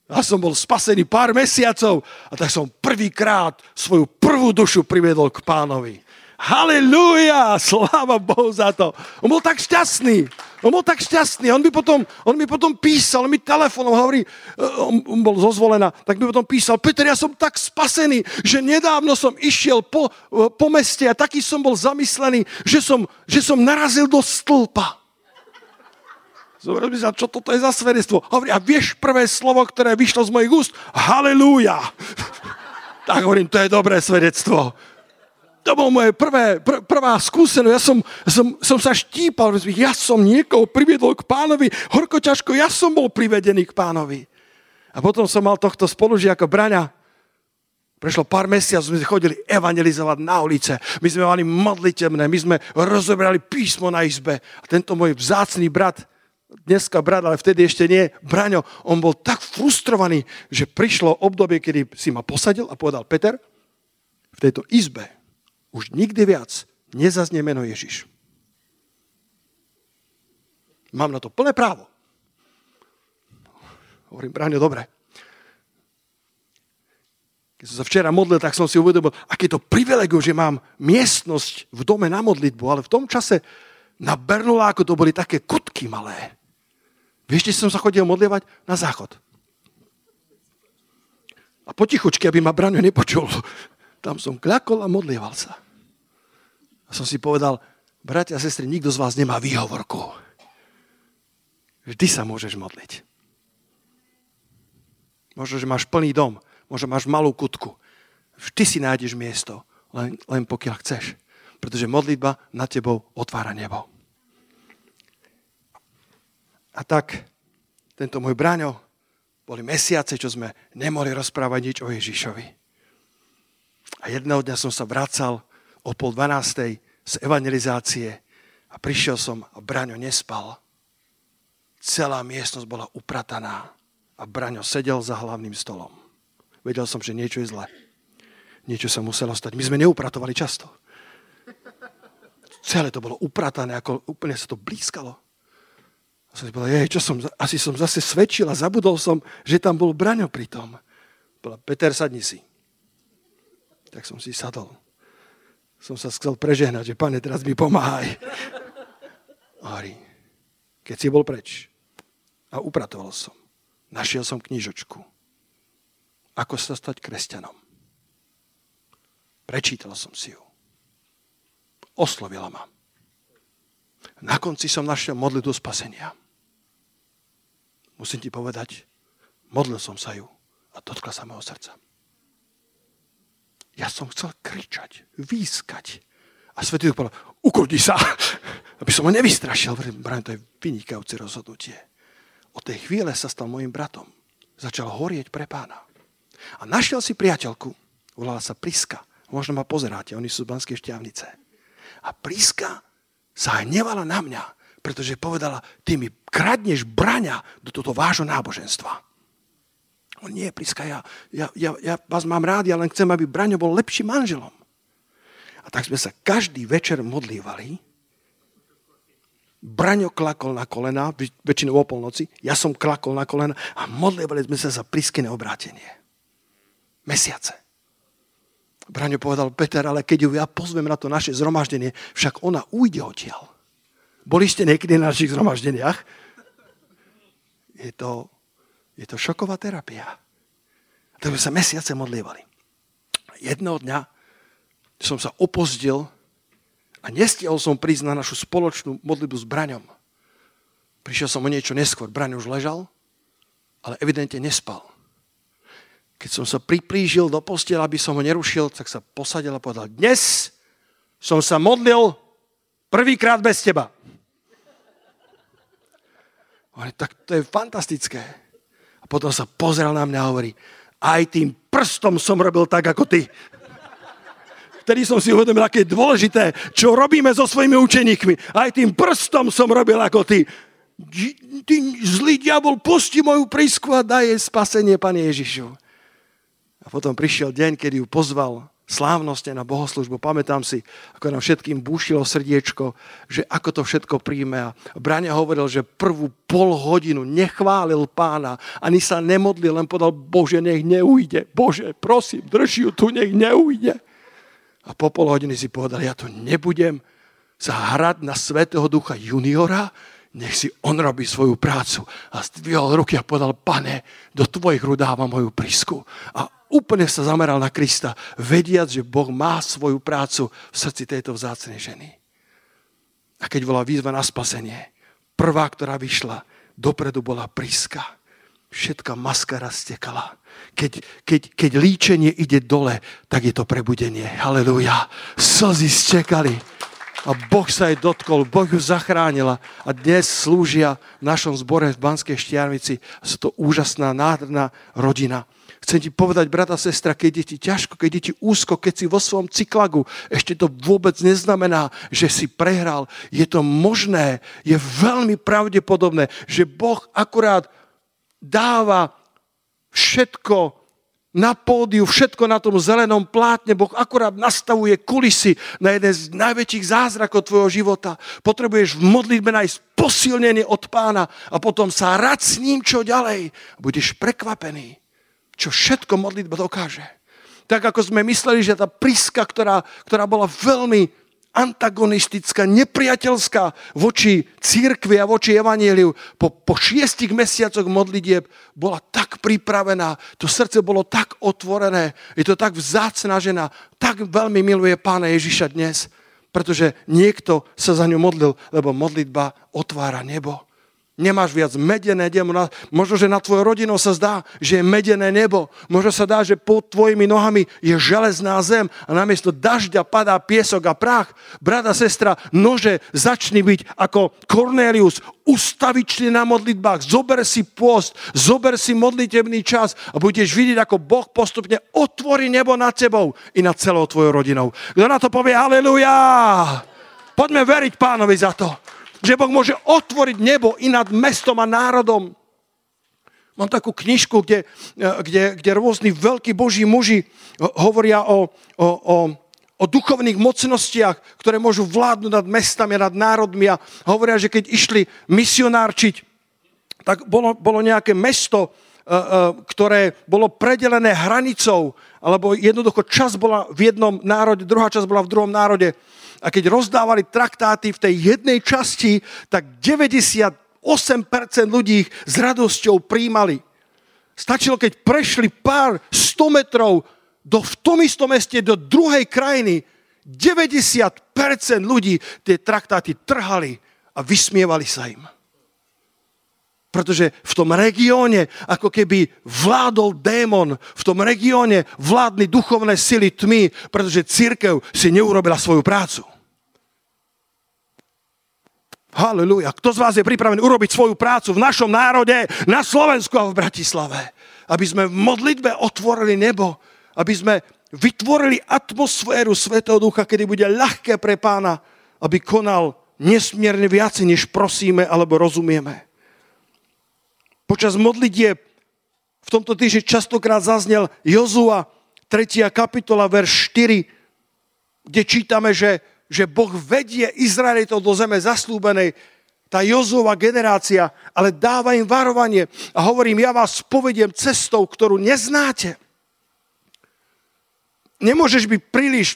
Ja som bol spasený pár mesiacov a tak som prvýkrát svoju prvú dušu priviedol k pánovi. Halelúja, sláva Bohu za to. On bol tak šťastný. On bol tak šťastný. On mi potom, on mi potom písal, on mi telefónom hovorí, eh, on, on bol zozvolená, tak mi potom písal, Peter, ja som tak spasený, že nedávno som išiel po, eh, po meste a taký som bol zamyslený, že som, že som narazil do stĺpa. Zoberiem si sa, čo toto je za svedectvo. Hovorí, a vieš prvé slovo, ktoré vyšlo z mojich úst? Halelúja. tak hovorím, to je dobré svedectvo. To bolo moje prvé, pr- prvá skúsenosť. Ja som, som, som sa štípal, ja som niekoho priviedol k pánovi, horko ťažko, ja som bol privedený k pánovi. A potom som mal tohto spolužiaka Braňa. Prešlo pár mesiacov, sme chodili evangelizovať na ulice. My sme mali modlitebné, my sme rozobrali písmo na izbe. A tento môj vzácný brat, dneska brat, ale vtedy ešte nie, Braňo, on bol tak frustrovaný, že prišlo obdobie, kedy si ma posadil a povedal, Peter, v tejto izbe už nikdy viac nezaznie meno Ježiš. Mám na to plné právo. Hovorím, Braňo, dobre. Keď som sa včera modlil, tak som si uvedomil, aké to privilegium, že mám miestnosť v dome na modlitbu, ale v tom čase na Bernoláku to boli také kutky malé. Vieš, som sa chodil modlievať? Na záchod. A potichučky, aby ma Braňo nepočul. Tam som kľakol a modlieval sa. A som si povedal, bratia a sestry, nikto z vás nemá výhovorku. Vždy sa môžeš modliť. Možno, že máš plný dom, možno máš malú kutku. Vždy si nájdeš miesto, len, len pokiaľ chceš. Pretože modlitba na tebou otvára nebo. A tak tento môj braňo, boli mesiace, čo sme nemohli rozprávať nič o Ježišovi. A jedného dňa som sa vracal o pol dvanástej z evangelizácie a prišiel som a Braňo nespal. Celá miestnosť bola uprataná a Braňo sedel za hlavným stolom. Vedel som, že niečo je zle. Niečo sa muselo stať. My sme neupratovali často. Celé to bolo upratané, ako úplne sa to blízkalo. A som si povedal, jej, čo som, asi som zase svedčil a zabudol som, že tam bol Braňo pri tom. Bola, Peter, sadni si. Tak som si sadol. Som sa chcel prežehnať, že pane, teraz mi pomáhaj. Hovorí, keď si bol preč a upratoval som, našiel som knižočku. Ako sa stať kresťanom. Prečítal som si ju oslovila ma. Na konci som našiel modlitbu spasenia. Musím ti povedať, modlil som sa ju a dotkla sa mého srdca. Ja som chcel kričať, výskať. A Svetý Duch povedal, ukludni sa, aby som ho nevystrašil. Brian, to je vynikajúce rozhodnutie. Od tej chvíle sa stal môjim bratom. Začal horieť pre pána. A našiel si priateľku, volala sa Priska. Možno ma pozeráte, oni sú z Banskej šťavnice. A Priska sa hnevala na mňa, pretože povedala, ty mi kradneš braňa do toto vášho náboženstva. On nie, Priska, ja, ja, ja, ja vás mám rád, ja len chcem, aby Braňo bol lepším manželom. A tak sme sa každý večer modlívali. Braňo klakol na kolena, väčšinou o polnoci, ja som klakol na kolena a modlívali sme sa za Priskine obrátenie. Mesiace. Braňo povedal, Peter, ale keď ju ja pozvem na to naše zhromaždenie, však ona ujde odtiaľ. Boli ste niekedy na našich zhromaždeniach? Je to, je to šoková terapia. Tak sme sa mesiace modlievali. Jedného dňa som sa opozdil a nestiel som prísť na našu spoločnú modlitbu s Braňom. Prišiel som o niečo neskôr. Braň už ležal, ale evidentne nespal. Keď som sa priplížil do postela, aby som ho nerušil, tak sa posadil a povedal, dnes som sa modlil prvýkrát bez teba. Ale tak to je fantastické. A potom sa pozrel na mňa a hovorí, aj tým prstom som robil tak, ako ty. Vtedy som si uvedomil, aké je dôležité, čo robíme so svojimi učeníkmi. Aj tým prstom som robil ako ty. Ty zlý diabol, pusti moju prísku a daj jej spasenie, Pane Ježišu. A potom prišiel deň, kedy ju pozval slávnostne na bohoslužbu. Pamätám si, ako nám všetkým búšilo srdiečko, že ako to všetko príjme. A Braňa hovoril, že prvú pol hodinu nechválil pána, ani sa nemodlil, len podal, Bože, nech neujde. Bože, prosím, drž ju tu, nech neujde. A po pol hodiny si povedal, ja to nebudem sa hrať na Svetého Ducha juniora, nech si on robí svoju prácu. A zdvihol ruky a povedal, pane, do tvojich rúd dávam moju prísku. A úplne sa zameral na Krista, vediac, že Boh má svoju prácu v srdci tejto vzácnej ženy. A keď bola výzva na spasenie, prvá, ktorá vyšla, dopredu bola príska. Všetká maskara stekala. Keď, keď, keď líčenie ide dole, tak je to prebudenie. Halelúja. Slzy stekali a Boh sa jej dotkol, Boh ju zachránila a dnes slúžia v našom zbore v Banskej Štiarnici. Sú to úžasná, nádherná rodina. Chcem ti povedať, brata, sestra, keď je ti ťažko, keď je ti úzko, keď si vo svojom cyklagu, ešte to vôbec neznamená, že si prehral. Je to možné, je veľmi pravdepodobné, že Boh akurát dáva všetko na pódiu, všetko na tom zelenom plátne. Boh akurát nastavuje kulisy na jeden z najväčších zázrakov tvojho života. Potrebuješ v modlitbe nájsť posilnenie od pána a potom sa rad s ním čo ďalej. Budeš prekvapený, čo všetko modlitba dokáže. Tak ako sme mysleli, že tá priska, ktorá, ktorá bola veľmi antagonistická, nepriateľská voči církvi a voči evaníliu. Po, po šiestich mesiacoch modlitieb bola tak pripravená, to srdce bolo tak otvorené, je to tak vzácná žena, tak veľmi miluje pána Ježiša dnes, pretože niekto sa za ňu modlil, lebo modlitba otvára nebo. Nemáš viac medené nebo. Možno, že na tvojou rodinou sa zdá, že je medené nebo. Možno sa dá, že pod tvojimi nohami je železná zem a namiesto dažďa padá piesok a prach. Brada, sestra, nože začni byť ako Cornelius, ustavičný na modlitbách. Zober si post, zober si modlitebný čas a budeš vidieť, ako Boh postupne otvorí nebo nad tebou i nad celou tvojou rodinou. Kto na to povie haleluja? Poďme veriť pánovi za to že Boh môže otvoriť nebo i nad mestom a národom. Mám takú knižku, kde, kde, kde rôzni veľkí boží muži hovoria o, o, o, o duchovných mocnostiach, ktoré môžu vládnuť nad mestami a nad národmi a hovoria, že keď išli misionárčiť, tak bolo, bolo nejaké mesto, e, e, ktoré bolo predelené hranicou, alebo jednoducho čas bola v jednom národe, druhá časť bola v druhom národe a keď rozdávali traktáty v tej jednej časti, tak 98% ľudí ich s radosťou príjmali. Stačilo, keď prešli pár 100 metrov do, v tom istom meste do druhej krajiny, 90% ľudí tie traktáty trhali a vysmievali sa im. Pretože v tom regióne, ako keby vládol démon, v tom regióne vládli duchovné sily tmy, pretože církev si neurobila svoju prácu. Halleluja. Kto z vás je pripravený urobiť svoju prácu v našom národe, na Slovensku a v Bratislave? Aby sme v modlitbe otvorili nebo, aby sme vytvorili atmosféru Svetého Ducha, kedy bude ľahké pre pána, aby konal nesmierne viac, než prosíme alebo rozumieme. Počas modlitie v tomto týždni častokrát zaznel Jozua 3. kapitola, verš 4, kde čítame, že že Boh vedie Izraelitov do zeme zaslúbenej, tá Jozova generácia, ale dáva im varovanie a hovorím, ja vás povediem cestou, ktorú neznáte. nemôžeš byť príliš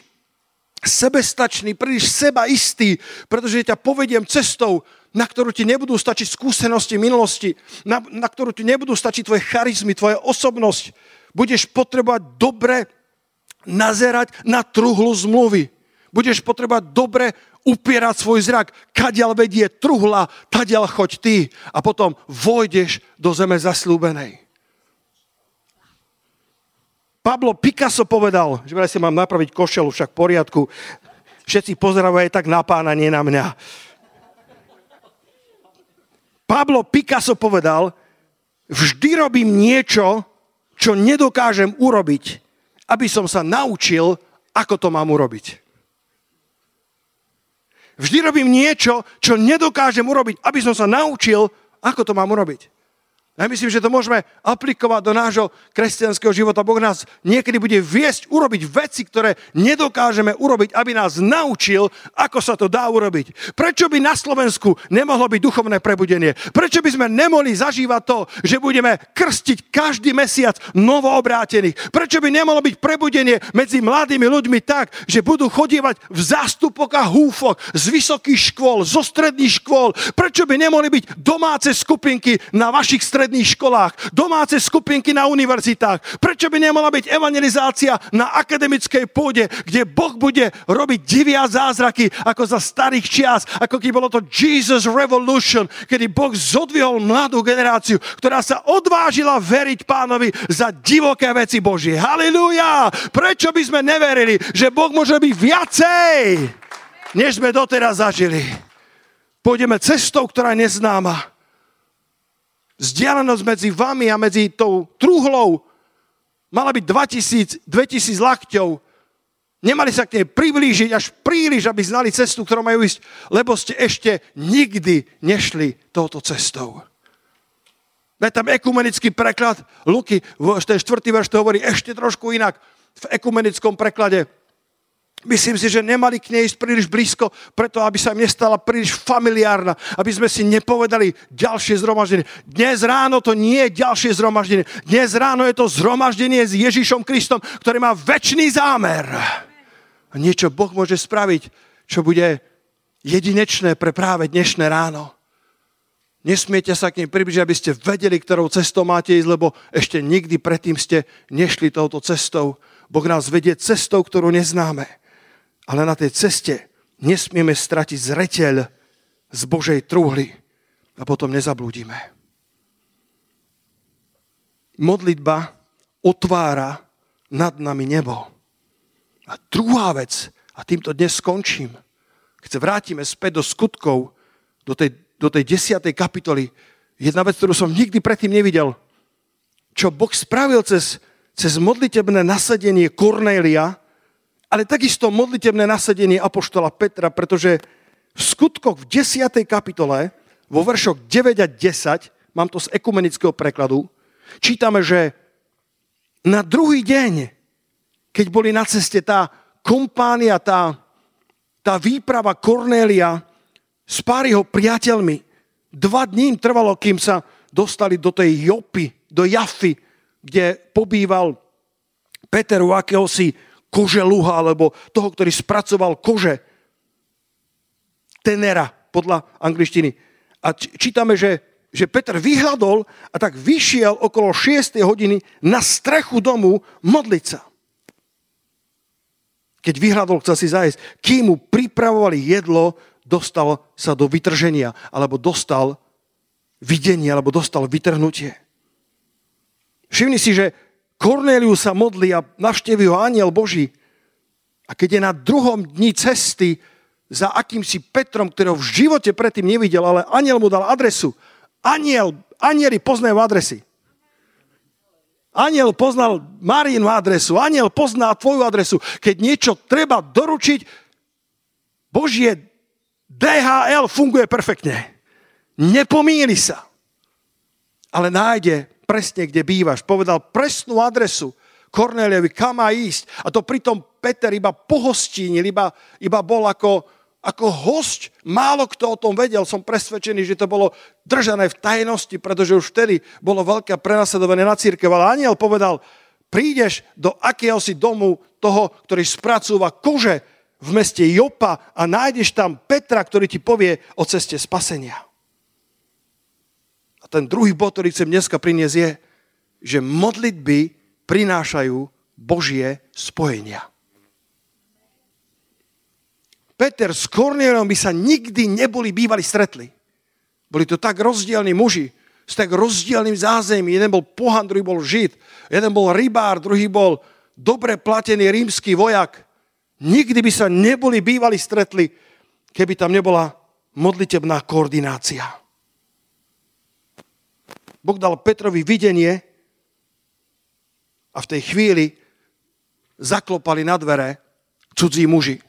sebestačný, príliš sebaistý, pretože ťa povediem cestou, na ktorú ti nebudú stačiť skúsenosti minulosti, na, na ktorú ti nebudú stačiť tvoje charizmy, tvoja osobnosť. Budeš potrebovať dobre nazerať na truhlu zmluvy. Budeš potrebovať dobre upierať svoj zrak. Kadiaľ vedie truhla, tadiaľ choď ty. A potom vojdeš do zeme zaslúbenej. Pablo Picasso povedal, že si mám napraviť košelu, však v poriadku. Všetci pozerajú aj tak na pána, nie na mňa. Pablo Picasso povedal, vždy robím niečo, čo nedokážem urobiť, aby som sa naučil, ako to mám urobiť. Vždy robím niečo, čo nedokážem urobiť, aby som sa naučil, ako to mám urobiť. Ja myslím, že to môžeme aplikovať do nášho kresťanského života. Boh nás niekedy bude viesť urobiť veci, ktoré nedokážeme urobiť, aby nás naučil, ako sa to dá urobiť. Prečo by na Slovensku nemohlo byť duchovné prebudenie? Prečo by sme nemohli zažívať to, že budeme krstiť každý mesiac novoobrátených? Prečo by nemohlo byť prebudenie medzi mladými ľuďmi tak, že budú chodievať v zástupok a húfok z vysokých škôl, zo stredných škôl? Prečo by nemohli byť domáce skupinky na vašich stredných stredných školách, domáce skupinky na univerzitách. Prečo by nemala byť evangelizácia na akademickej pôde, kde Boh bude robiť divia zázraky ako za starých čias, ako keď bolo to Jesus Revolution, kedy Boh zodvihol mladú generáciu, ktorá sa odvážila veriť pánovi za divoké veci Božie. Halilúja! Prečo by sme neverili, že Boh môže byť viacej, než sme doteraz zažili? Pôjdeme cestou, ktorá je neznáma vzdialenosť medzi vami a medzi tou truhlou mala byť 2000, 2000 lakťov. Nemali sa k nej priblížiť až príliš, aby znali cestu, ktorú majú ísť, lebo ste ešte nikdy nešli touto cestou. Je tam ekumenický preklad. Luky, ten štvrtý verš to hovorí ešte trošku inak. V ekumenickom preklade Myslím si, že nemali k nej ísť príliš blízko, preto aby sa im nestala príliš familiárna, aby sme si nepovedali ďalšie zhromaždenie. Dnes ráno to nie je ďalšie zhromaždenie. Dnes ráno je to zhromaždenie s Ježišom Kristom, ktorý má väčší zámer. A niečo Boh môže spraviť, čo bude jedinečné pre práve dnešné ráno. Nesmiete sa k nej približiť, aby ste vedeli, ktorou cestou máte ísť, lebo ešte nikdy predtým ste nešli touto cestou. Boh nás vedie cestou, ktorú neznáme ale na tej ceste nesmieme stratiť zreteľ z Božej trúhly a potom nezablúdime. Modlitba otvára nad nami nebo. A druhá vec, a týmto dnes skončím, keď sa vrátime späť do skutkov, do tej, do tej desiatej kapitoly, jedna vec, ktorú som nikdy predtým nevidel, čo Boh spravil cez, cez modlitebné nasadenie Kornélia, ale takisto modlitebné nasadenie Apoštola Petra, pretože v skutkoch v 10. kapitole, vo veršoch 9 a 10, mám to z ekumenického prekladu, čítame, že na druhý deň, keď boli na ceste tá kompánia, tá, tá výprava Kornélia s pár jeho priateľmi, dva dní im trvalo, kým sa dostali do tej Jopy, do Jafy, kde pobýval Peter u akéhosi koželuha, alebo toho, ktorý spracoval kože. Tenera, podľa angličtiny. A čítame, že, že Peter vyhľadol a tak vyšiel okolo 6. hodiny na strechu domu modliť sa. Keď vyhľadol, chcel si zájsť. Kým mu pripravovali jedlo, dostal sa do vytrženia, alebo dostal videnie, alebo dostal vytrhnutie. Všimni si, že Kornélius sa modlí a navšteví ho aniel Boží. A keď je na druhom dni cesty za akýmsi Petrom, ktorého v živote predtým nevidel, ale aniel mu dal adresu. Aniel, anieli poznajú adresy. Aniel poznal Marinu adresu, aniel pozná tvoju adresu. Keď niečo treba doručiť, Božie DHL funguje perfektne. Nepomíli sa. Ale nájde presne, kde bývaš. Povedal presnú adresu Korneliovi, kam má ísť. A to pritom Peter iba pohostínil, iba, iba bol ako, ako host. Málo kto o tom vedel. Som presvedčený, že to bolo držané v tajnosti, pretože už vtedy bolo veľké prenasledovanie na církev. Ale aniel povedal, prídeš do akéhosi domu toho, ktorý spracúva kože v meste Jopa a nájdeš tam Petra, ktorý ti povie o ceste spasenia. Ten druhý bod, ktorý chcem dneska priniesť je, že modlitby prinášajú Božie spojenia. Peter s Kornielom by sa nikdy neboli bývali stretli. Boli to tak rozdielni muži, s tak rozdielným zázemím. Jeden bol pohan, druhý bol žid. Jeden bol rybár, druhý bol dobre platený rímsky vojak. Nikdy by sa neboli bývali stretli, keby tam nebola modlitebná koordinácia. Boh dal Petrovi videnie a v tej chvíli zaklopali na dvere cudzí muži.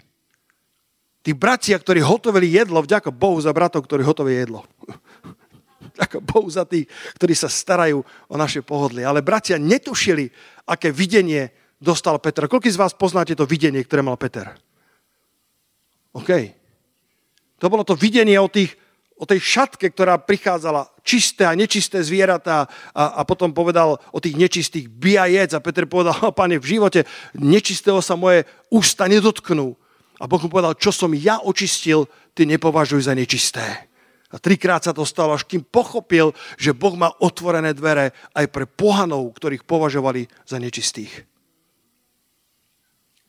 Tí bratia, ktorí hotovili jedlo, vďaka Bohu za bratov, ktorí hotovili jedlo. vďaka Bohu za tých, ktorí sa starajú o naše pohodlie. Ale bratia netušili, aké videnie dostal Peter. Koľko z vás poznáte to videnie, ktoré mal Peter? OK. To bolo to videnie o, tých, o tej šatke, ktorá prichádzala, čisté a nečisté zvieratá a, a potom povedal o tých nečistých bijajec a Peter povedal, pane, v živote nečistého sa moje ústa nedotknú. A Boh mu povedal, čo som ja očistil, ty nepovažuj za nečisté. A trikrát sa to stalo, až kým pochopil, že Boh má otvorené dvere aj pre pohanov, ktorých považovali za nečistých.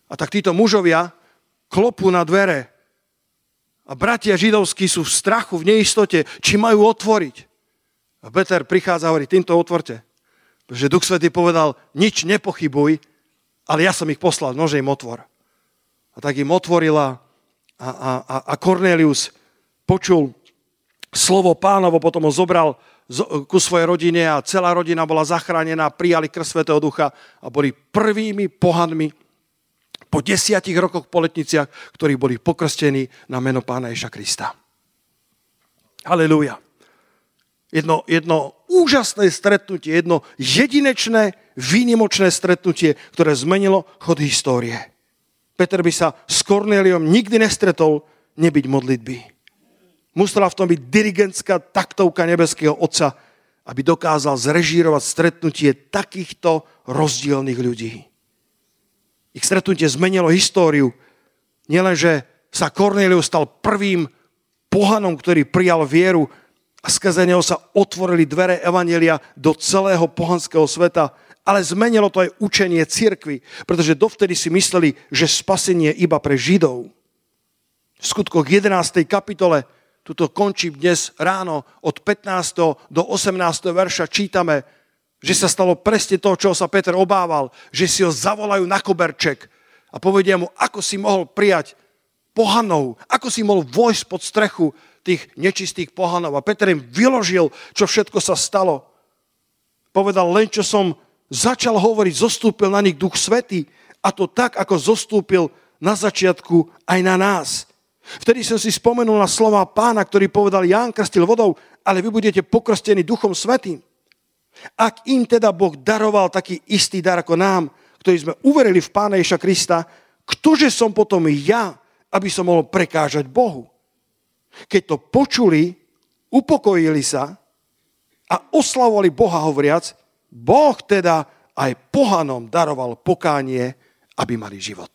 A tak títo mužovia klopú na dvere a bratia židovskí sú v strachu, v neistote, či majú otvoriť. A Peter prichádza a hovorí, týmto otvorte. Pretože Duch Svetý povedal, nič nepochybuj, ale ja som ich poslal, nože im otvor. A tak im otvorila a, a, a Cornelius počul slovo pánovo, potom ho zobral ku svojej rodine a celá rodina bola zachránená, prijali krv Svetého Ducha a boli prvými pohanmi po desiatich rokoch po letniciach, ktorí boli pokrstení na meno pána Ježa Krista. Halelúja. Jedno, jedno úžasné stretnutie, jedno jedinečné, výnimočné stretnutie, ktoré zmenilo chod histórie. Peter by sa s Kornéliom nikdy nestretol nebyť modlitby. Musela v tom byť dirigentská taktovka nebeského Otca, aby dokázal zrežírovať stretnutie takýchto rozdielných ľudí. Ich stretnutie zmenilo históriu. Nielen, že sa Kornélius stal prvým pohanom, ktorý prijal vieru a skrze neho sa otvorili dvere Evanelia do celého pohanského sveta, ale zmenilo to aj učenie cirkvy, pretože dovtedy si mysleli, že spasenie je iba pre Židov. V skutkoch 11. kapitole, tuto končí dnes ráno, od 15. do 18. verša čítame, že sa stalo presne to, čo sa Peter obával, že si ho zavolajú na koberček a povedia mu, ako si mohol prijať pohanov, ako si mohol vojsť pod strechu tých nečistých pohanov. A Peter im vyložil, čo všetko sa stalo. Povedal, len čo som začal hovoriť, zostúpil na nich Duch Svetý a to tak, ako zostúpil na začiatku aj na nás. Vtedy som si spomenul na slova pána, ktorý povedal, Ján krstil vodou, ale vy budete pokrstení Duchom Svetým. Ak im teda Boh daroval taký istý dar ako nám, ktorí sme uverili v Pána Ježa Krista, ktože som potom ja, aby som mohol prekážať Bohu? Keď to počuli, upokojili sa a oslavovali Boha hovoriac, Boh teda aj pohanom daroval pokánie, aby mali život.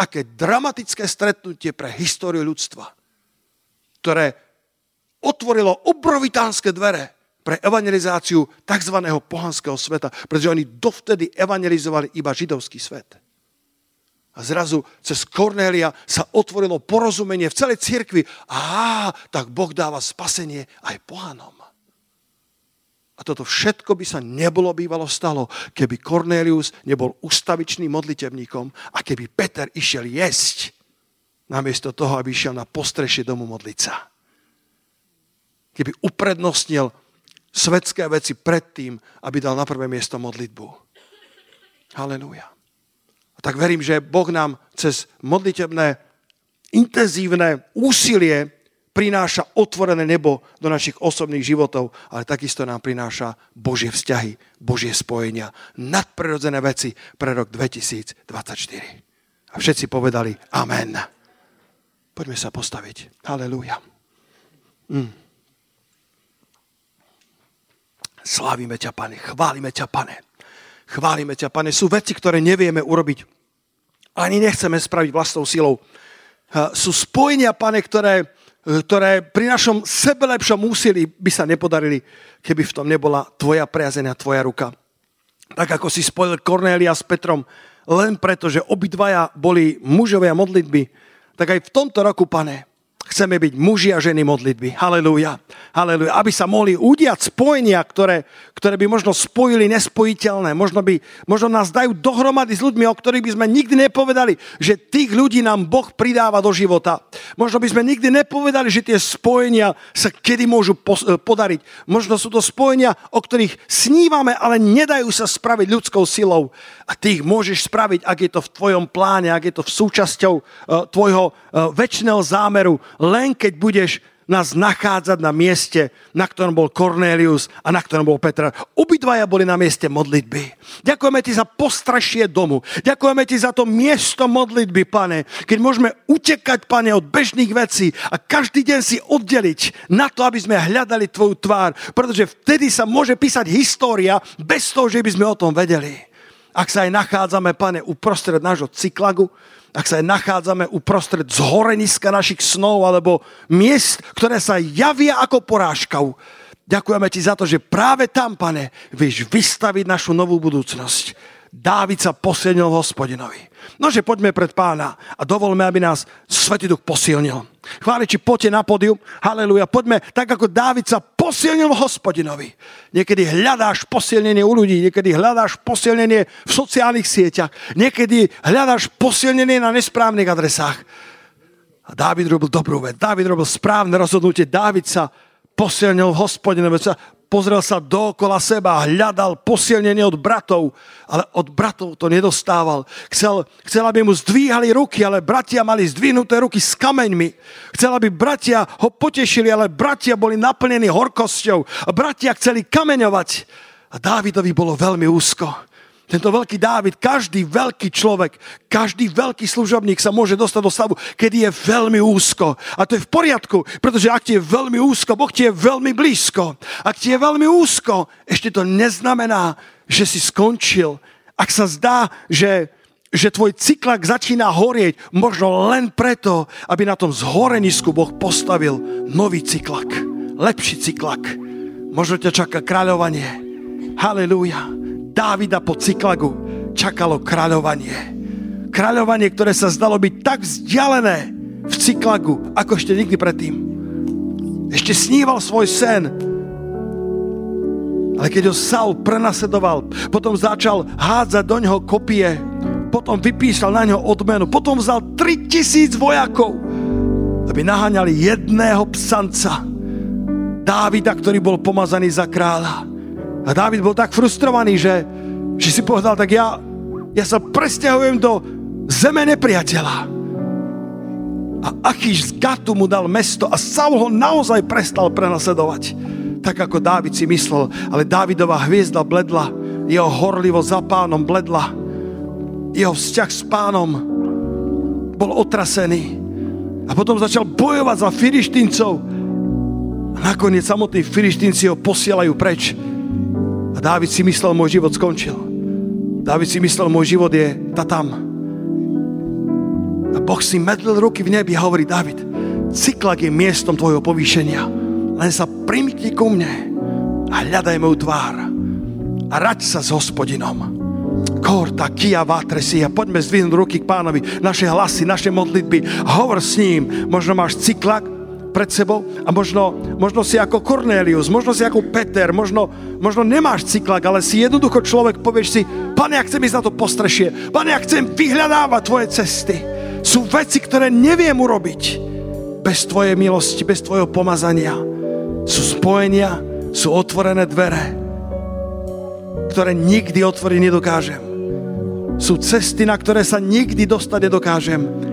Aké dramatické stretnutie pre históriu ľudstva, ktoré otvorilo obrovitánske dvere pre evangelizáciu tzv. pohanského sveta, pretože oni dovtedy evangelizovali iba židovský svet. A zrazu cez Kornélia sa otvorilo porozumenie v celej cirkvi. Á, tak Boh dáva spasenie aj pohanom. A toto všetko by sa nebolo bývalo stalo, keby Cornelius nebol ustavičným modlitebníkom a keby Peter išiel jesť, namiesto toho, aby išiel na postrešie domu modliť sa. Keby uprednostnil svetské veci predtým, aby dal na prvé miesto modlitbu. Halelúja. A tak verím, že Boh nám cez modlitebné, intenzívne úsilie prináša otvorené nebo do našich osobných životov, ale takisto nám prináša Božie vzťahy, Božie spojenia, nadprirodzené veci pre rok 2024. A všetci povedali Amen. Poďme sa postaviť. Halelúja. Mm. Slávime ťa, pane, chválime ťa, pane. Chválime ťa, pane. Sú veci, ktoré nevieme urobiť. Ani nechceme spraviť vlastnou silou. Sú spojenia, pane, ktoré, ktoré pri našom sebelepšom úsilí by sa nepodarili, keby v tom nebola tvoja priazenia, tvoja ruka. Tak ako si spojil Kornélia s Petrom, len preto, že obidvaja boli mužovia modlitby, tak aj v tomto roku, pane, Chceme byť muži a ženy modlitby. Halelúja. Halelúja. Aby sa mohli udiať spojenia, ktoré, ktoré by možno spojili nespojiteľné. Možno, by, možno nás dajú dohromady s ľuďmi, o ktorých by sme nikdy nepovedali, že tých ľudí nám Boh pridáva do života. Možno by sme nikdy nepovedali, že tie spojenia sa kedy môžu e, podariť. Možno sú to spojenia, o ktorých snívame, ale nedajú sa spraviť ľudskou silou. A ty ich môžeš spraviť, ak je to v tvojom pláne, ak je to v súčasťou uh, tvojho uh, väčšného zámeru, len keď budeš nás nachádzať na mieste, na ktorom bol Cornelius a na ktorom bol Petra. Obidvaja boli na mieste modlitby. Ďakujeme ti za postrašie domu. Ďakujeme ti za to miesto modlitby, pane. Keď môžeme utekať, pane, od bežných vecí a každý deň si oddeliť na to, aby sme hľadali tvoju tvár. Pretože vtedy sa môže písať história bez toho, že by sme o tom vedeli. Ak sa aj nachádzame, pane, uprostred nášho cyklagu, ak sa nachádzame uprostred zhoreniska našich snov alebo miest, ktoré sa javia ako porážkov. Ďakujeme ti za to, že práve tam, pane, vieš vystaviť našu novú budúcnosť. Dávid sa posilnil hospodinovi. Nože poďme pred pána a dovolme, aby nás Svetý Duch posilnil. Chváliči, poďte na podium. Haleluja. Poďme tak, ako Dávid sa posilnil hospodinovi. Niekedy hľadáš posilnenie u ľudí, niekedy hľadáš posilnenie v sociálnych sieťach, niekedy hľadáš posilnenie na nesprávnych adresách. A Dávid robil dobrú vec. Dávid robil správne rozhodnutie. Dávid sa posilnil v hospodinovi pozrel sa dookola seba, hľadal posilnenie od bratov, ale od bratov to nedostával. Chcel, chcel, aby mu zdvíhali ruky, ale bratia mali zdvihnuté ruky s kameňmi. Chcel, aby bratia ho potešili, ale bratia boli naplnení horkosťou. A bratia chceli kameňovať. A Dávidovi bolo veľmi úzko. Tento veľký Dávid, každý veľký človek, každý veľký služobník sa môže dostať do stavu, kedy je veľmi úzko. A to je v poriadku, pretože ak ti je veľmi úzko, Boh ti je veľmi blízko. Ak ti je veľmi úzko, ešte to neznamená, že si skončil. Ak sa zdá, že že tvoj cyklak začína horieť, možno len preto, aby na tom zhorenisku Boh postavil nový cyklak, lepší cyklak. Možno ťa čaká kráľovanie. Halelúja. Dávida po Cyklagu čakalo kráľovanie. Kráľovanie, ktoré sa zdalo byť tak vzdialené v Cyklagu, ako ešte nikdy predtým. Ešte sníval svoj sen, ale keď ho Saul prenasedoval, potom začal hádzať do ňoho kopie, potom vypísal na ňo odmenu, potom vzal 3000 vojakov, aby naháňali jedného psanca, Dávida, ktorý bol pomazaný za kráľa. A Dávid bol tak frustrovaný, že, že si povedal, tak ja, ja sa presťahujem do zeme nepriateľa. A Achíš z Gatu mu dal mesto a Saul ho naozaj prestal prenasledovať. Tak ako Dávid si myslel, ale Dávidová hviezda bledla, jeho horlivo za pánom bledla, jeho vzťah s pánom bol otrasený. A potom začal bojovať za filištíncov. A nakoniec samotní filištínci ho posielajú preč a Dávid si myslel, môj život skončil. Dávid si myslel, môj život je tam. A Boh si medlil ruky v nebi a hovorí, Dávid, cyklak je miestom tvojho povýšenia. Len sa primkni ku mne a hľadaj moju tvár. A rať sa s hospodinom. Korta, kia, vatresia. Poďme zdvihnúť ruky k pánovi. Naše hlasy, naše modlitby. Hovor s ním. Možno máš cyklak, pred sebou a možno, možno si ako Cornelius, možno si ako Peter, možno, možno nemáš cyklak, ale si jednoducho človek, povieš si, pane, ja chcem ísť na to postrešie, pane, ja chcem vyhľadávať tvoje cesty. Sú veci, ktoré neviem urobiť bez tvojej milosti, bez tvojho pomazania. Sú spojenia, sú otvorené dvere, ktoré nikdy otvoriť nedokážem. Sú cesty, na ktoré sa nikdy dostať nedokážem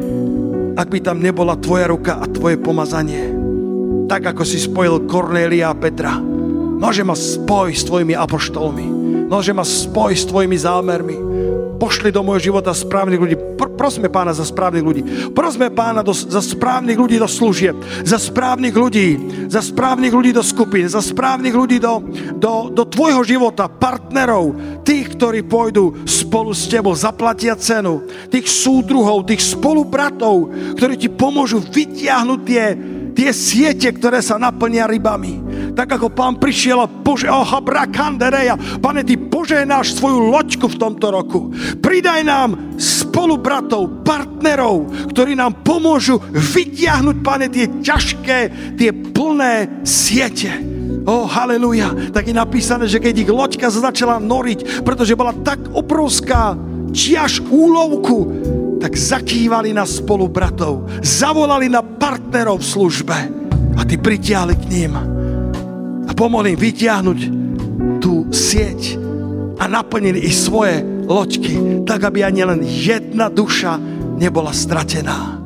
ak by tam nebola tvoja ruka a tvoje pomazanie. Tak ako si spojil Kornélia a Petra. Môže ma spoj s tvojimi apoštolmi. Môže ma spoj s tvojimi zámermi. Pošli do môjho života správnych ľudí. Pr- Prosme pána za správnych ľudí. Prosme pána do, za správnych ľudí do služieb, za správnych ľudí, za správnych ľudí do skupín, za správnych ľudí do, do, do tvojho života, partnerov, tých, ktorí pôjdu spolu s tebou, zaplatia cenu, tých súdruhov, tých spolubratov, ktorí ti pomôžu vytiahnuť tie, tie siete, ktoré sa naplnia rybami. Tak ako pán prišiel a pože, oh, kandereja, pane, ty poženáš svoju loďku v tomto roku. Pridaj nám spolubratov, partnerov, ktorí nám pomôžu vytiahnuť, pane, tie ťažké, tie plné siete. O, oh, haleluja. Tak je napísané, že keď ich loďka začala noriť, pretože bola tak obrovská čiaž úlovku, tak zakývali na spolubratov, zavolali na partnerov v službe a ty pritiahli k ním a pomohli im vytiahnuť tú sieť a naplnili ich svoje loďky, tak aby ani len jedna duša nebola stratená.